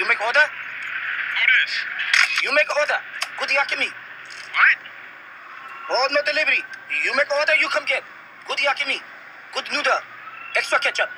You make order? Who this? You make order. Good yakimi. What? Hold no delivery. You make order, you come get. Good yakimi. Good noodle. Extra ketchup.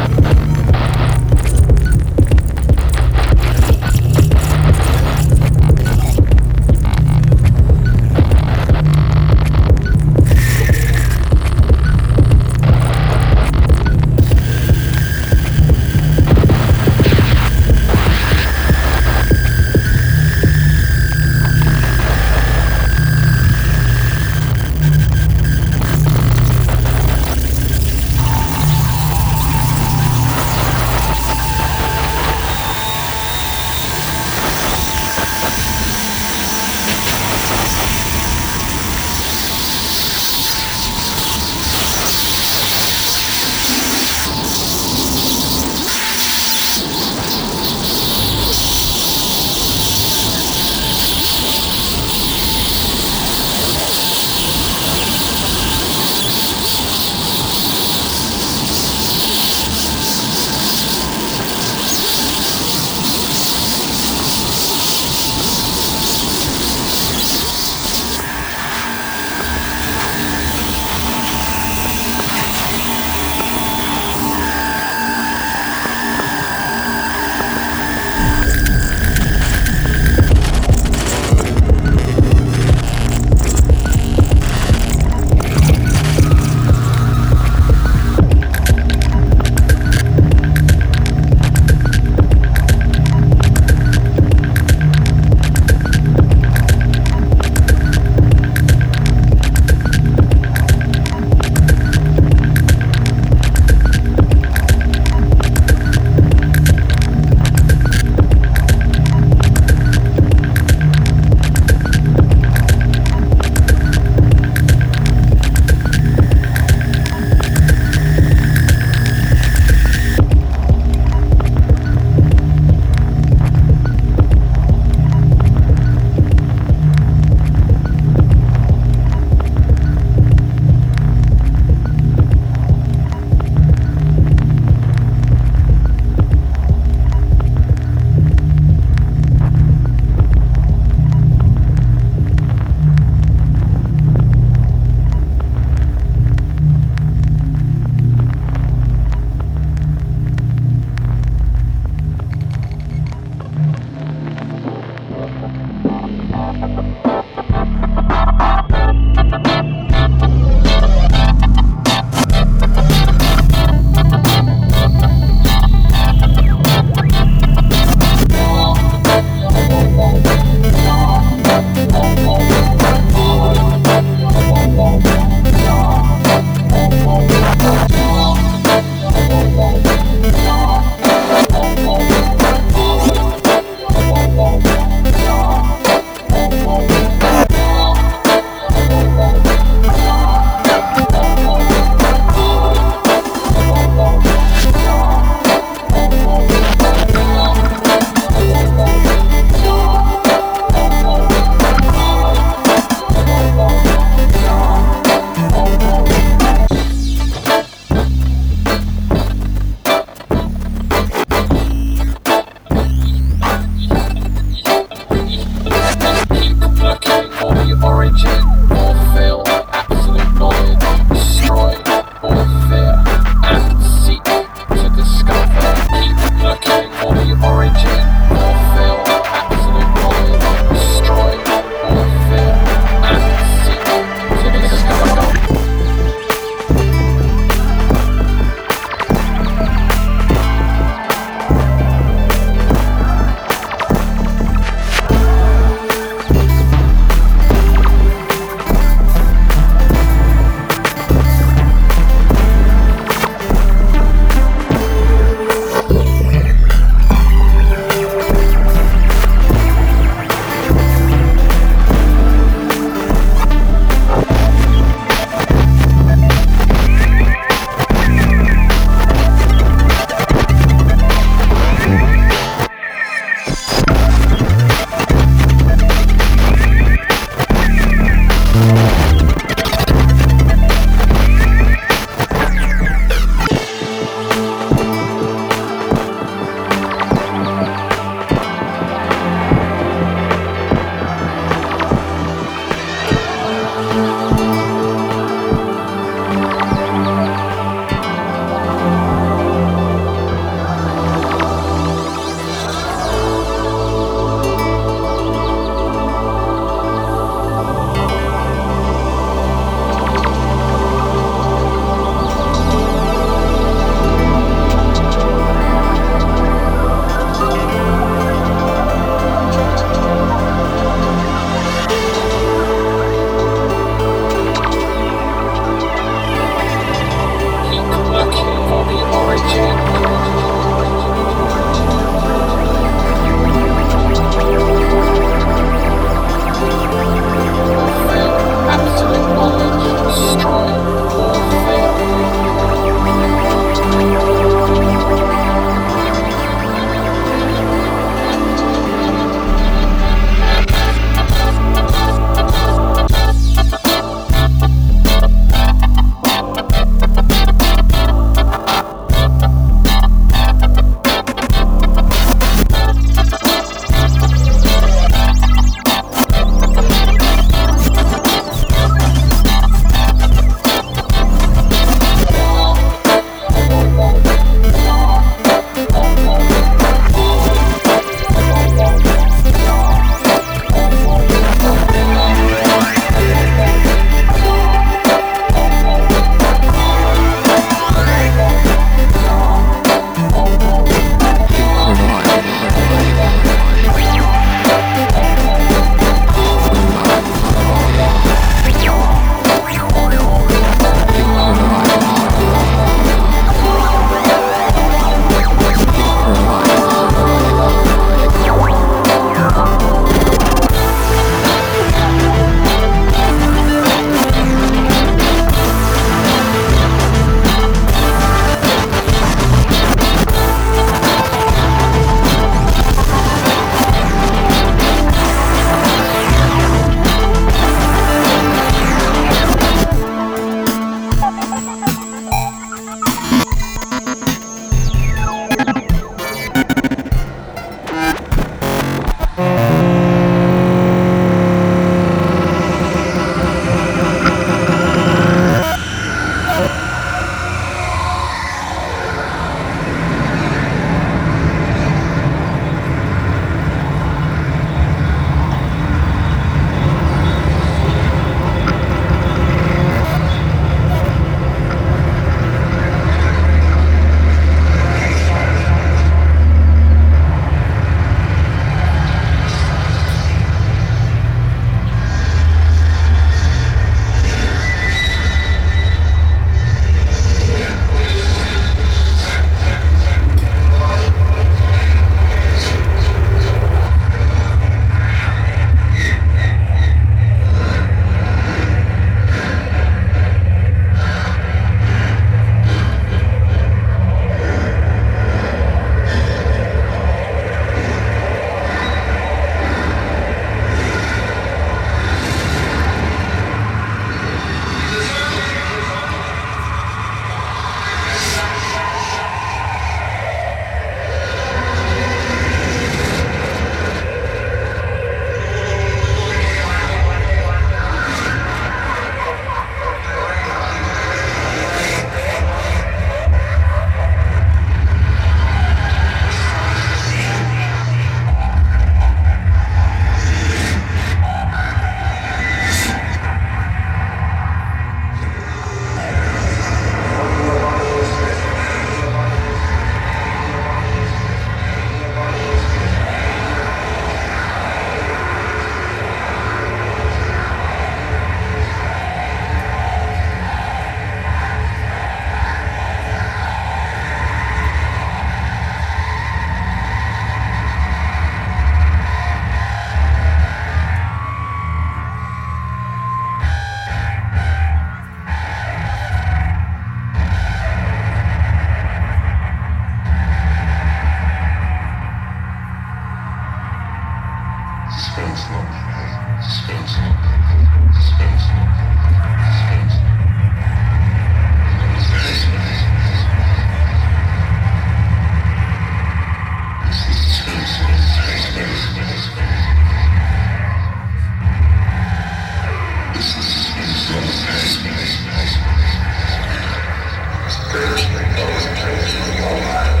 those dreams from your mind.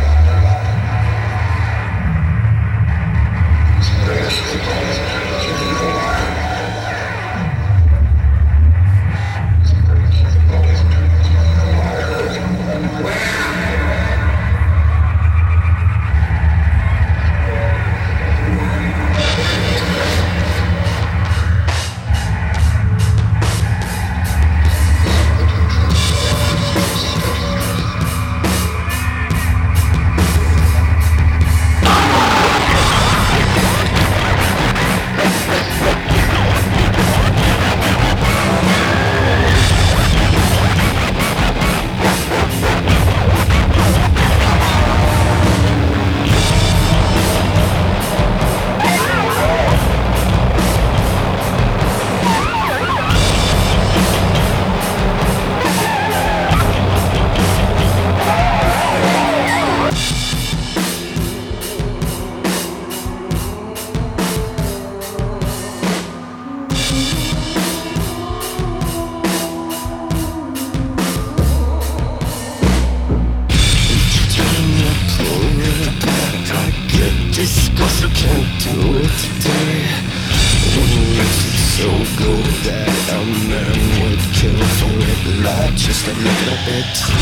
just a little bit.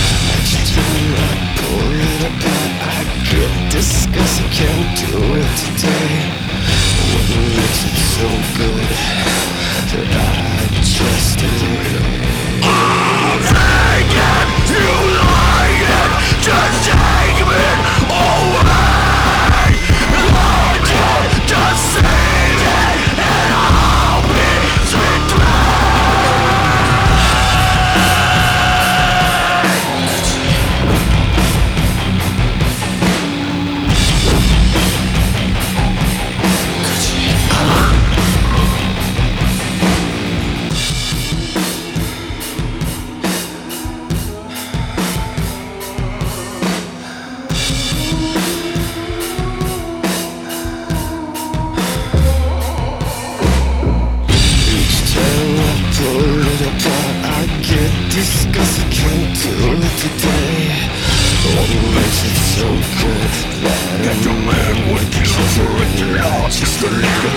Get your man with you for a loss the little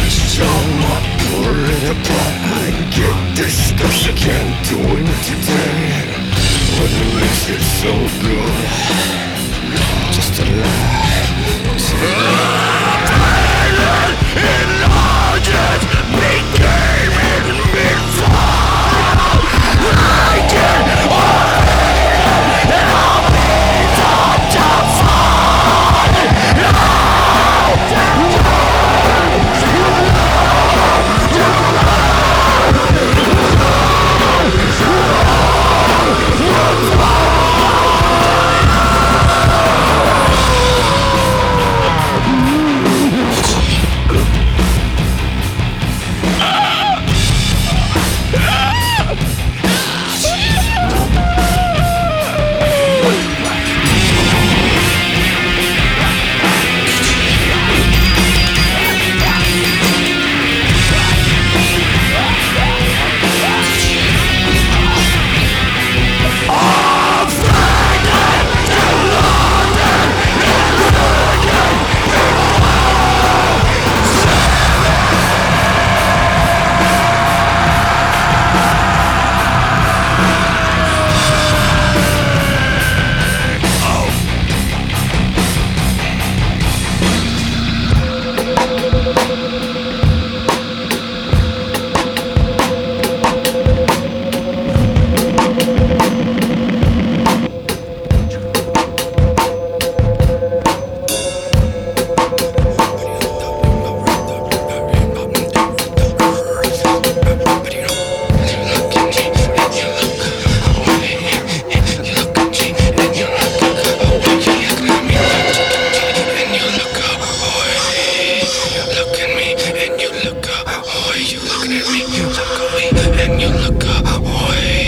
It's time I pull it apart I get this stuff can't today But it makes so good Enlarge it! Look away.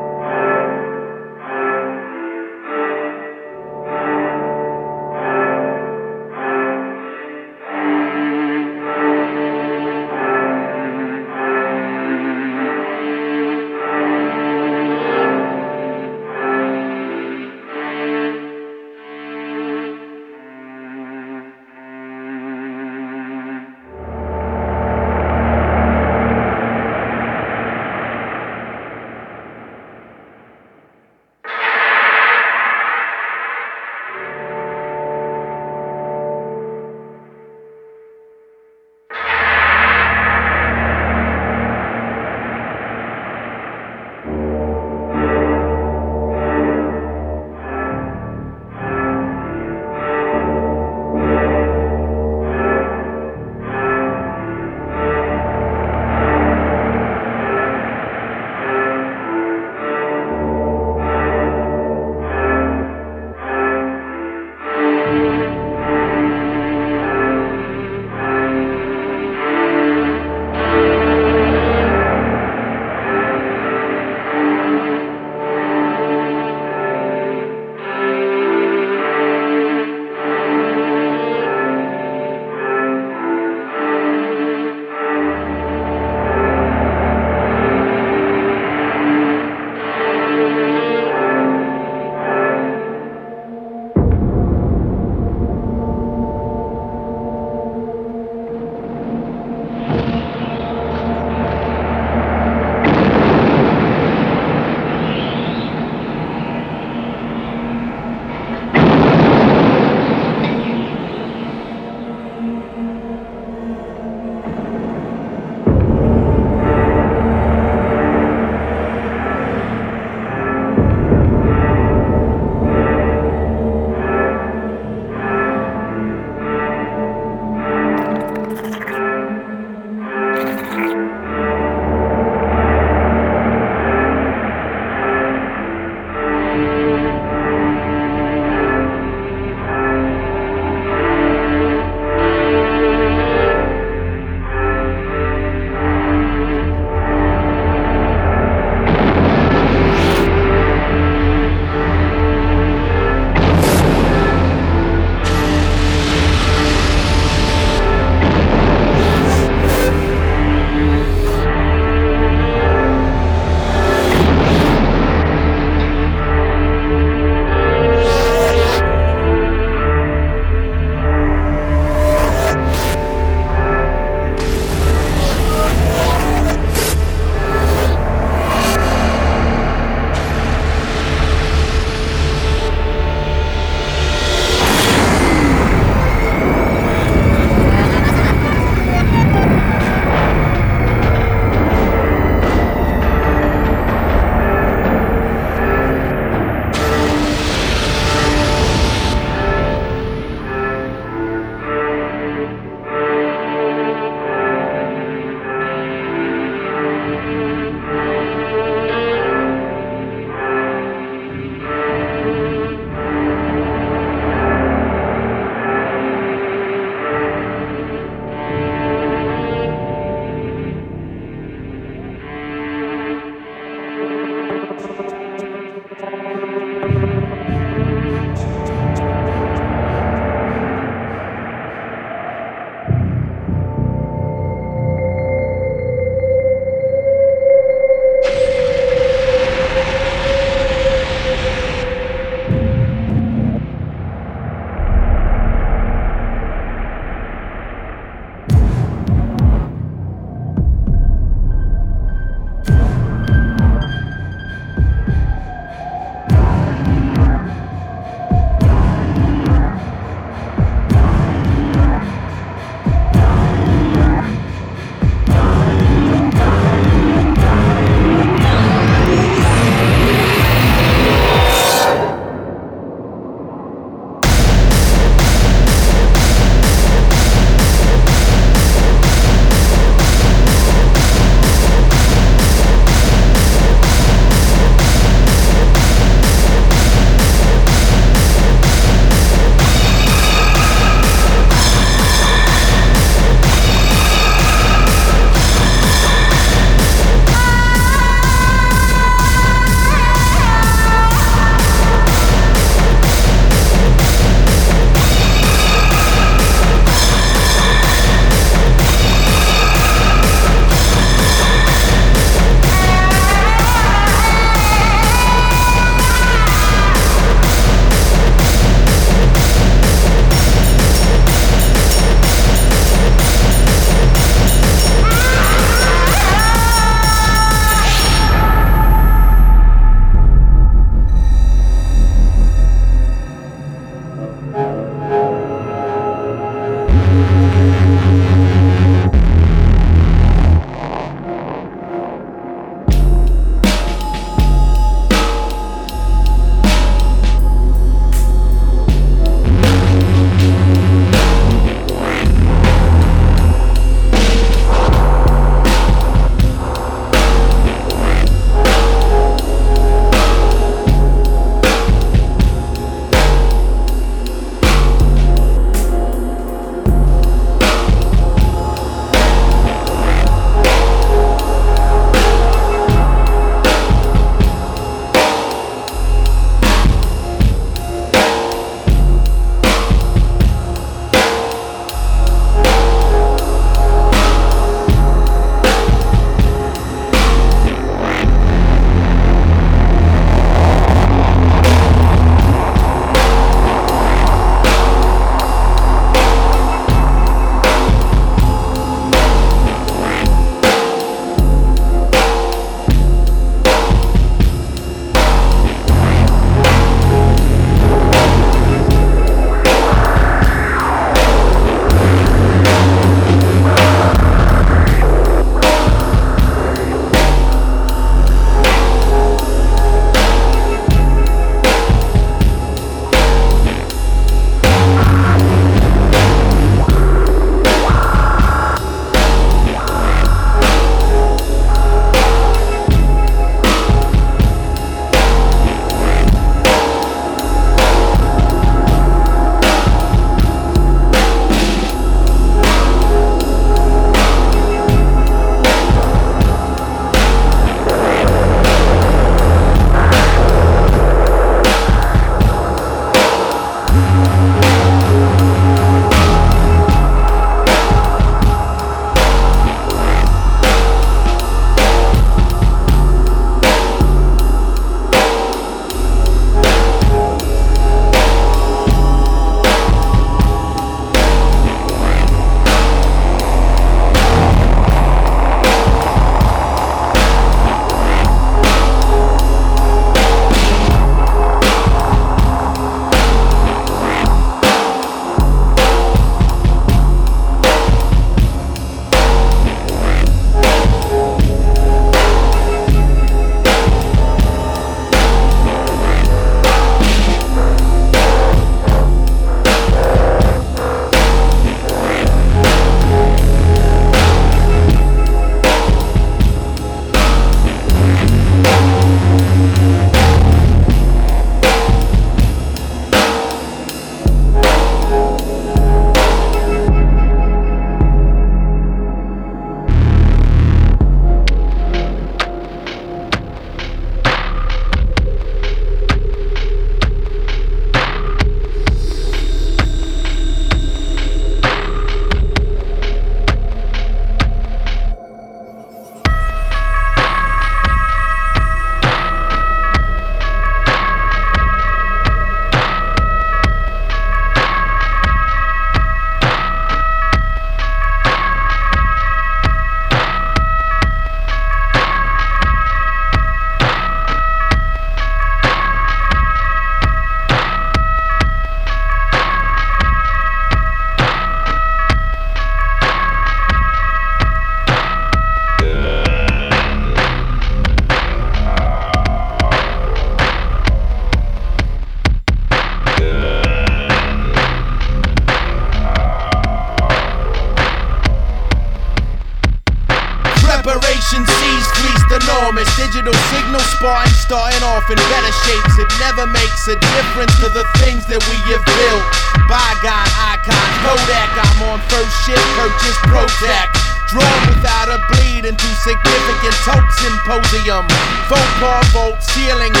Starting off in better shapes. It never makes a difference to the things that we have built. By Bygone icon, Kodak. I'm on first shift, purchase Protect. Drawn without a bleed into significant tote symposium. Faux par vault ceilings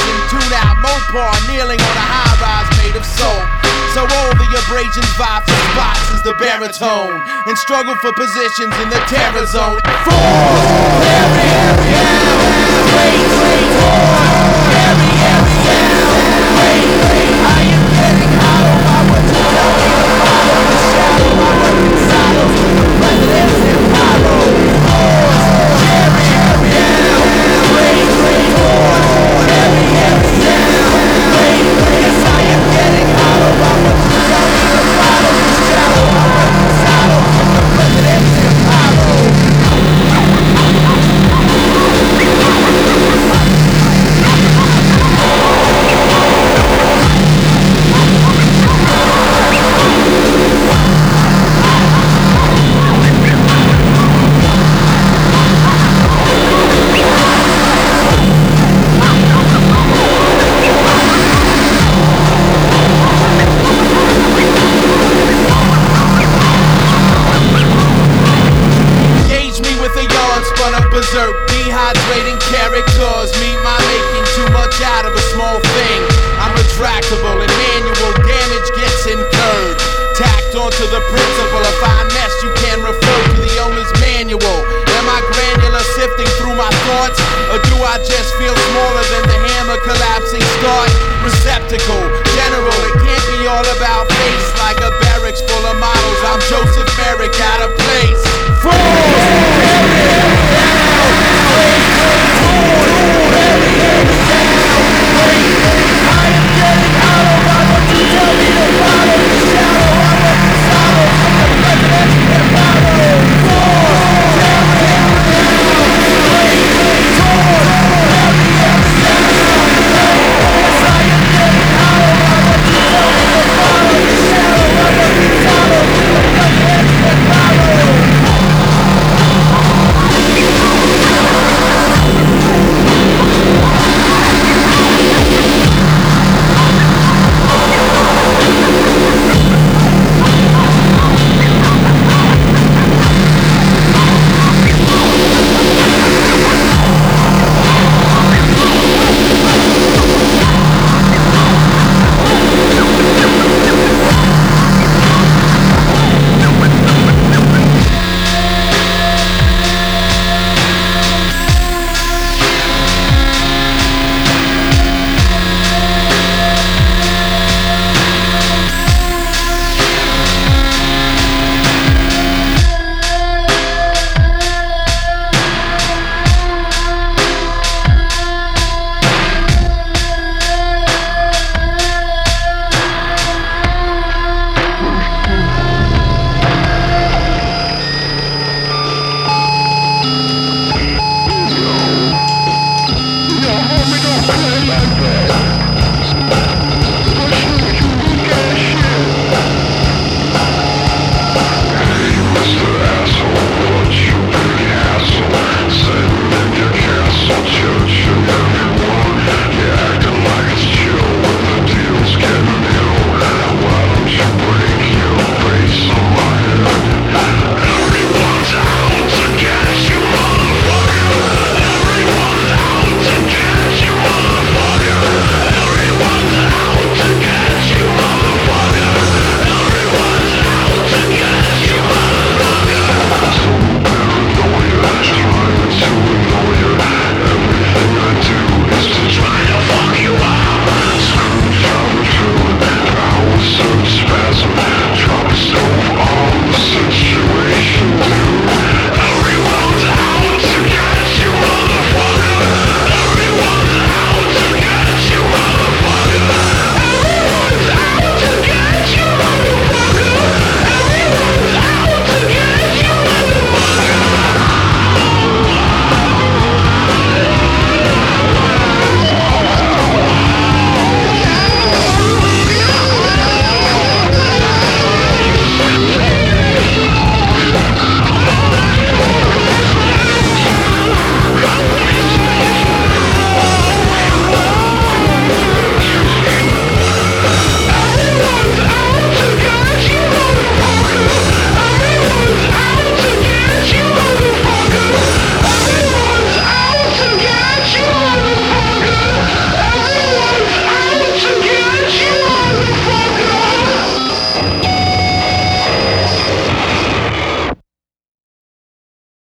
the baritone and struggle for positions in the terror zone. Four, carry, wait, wait,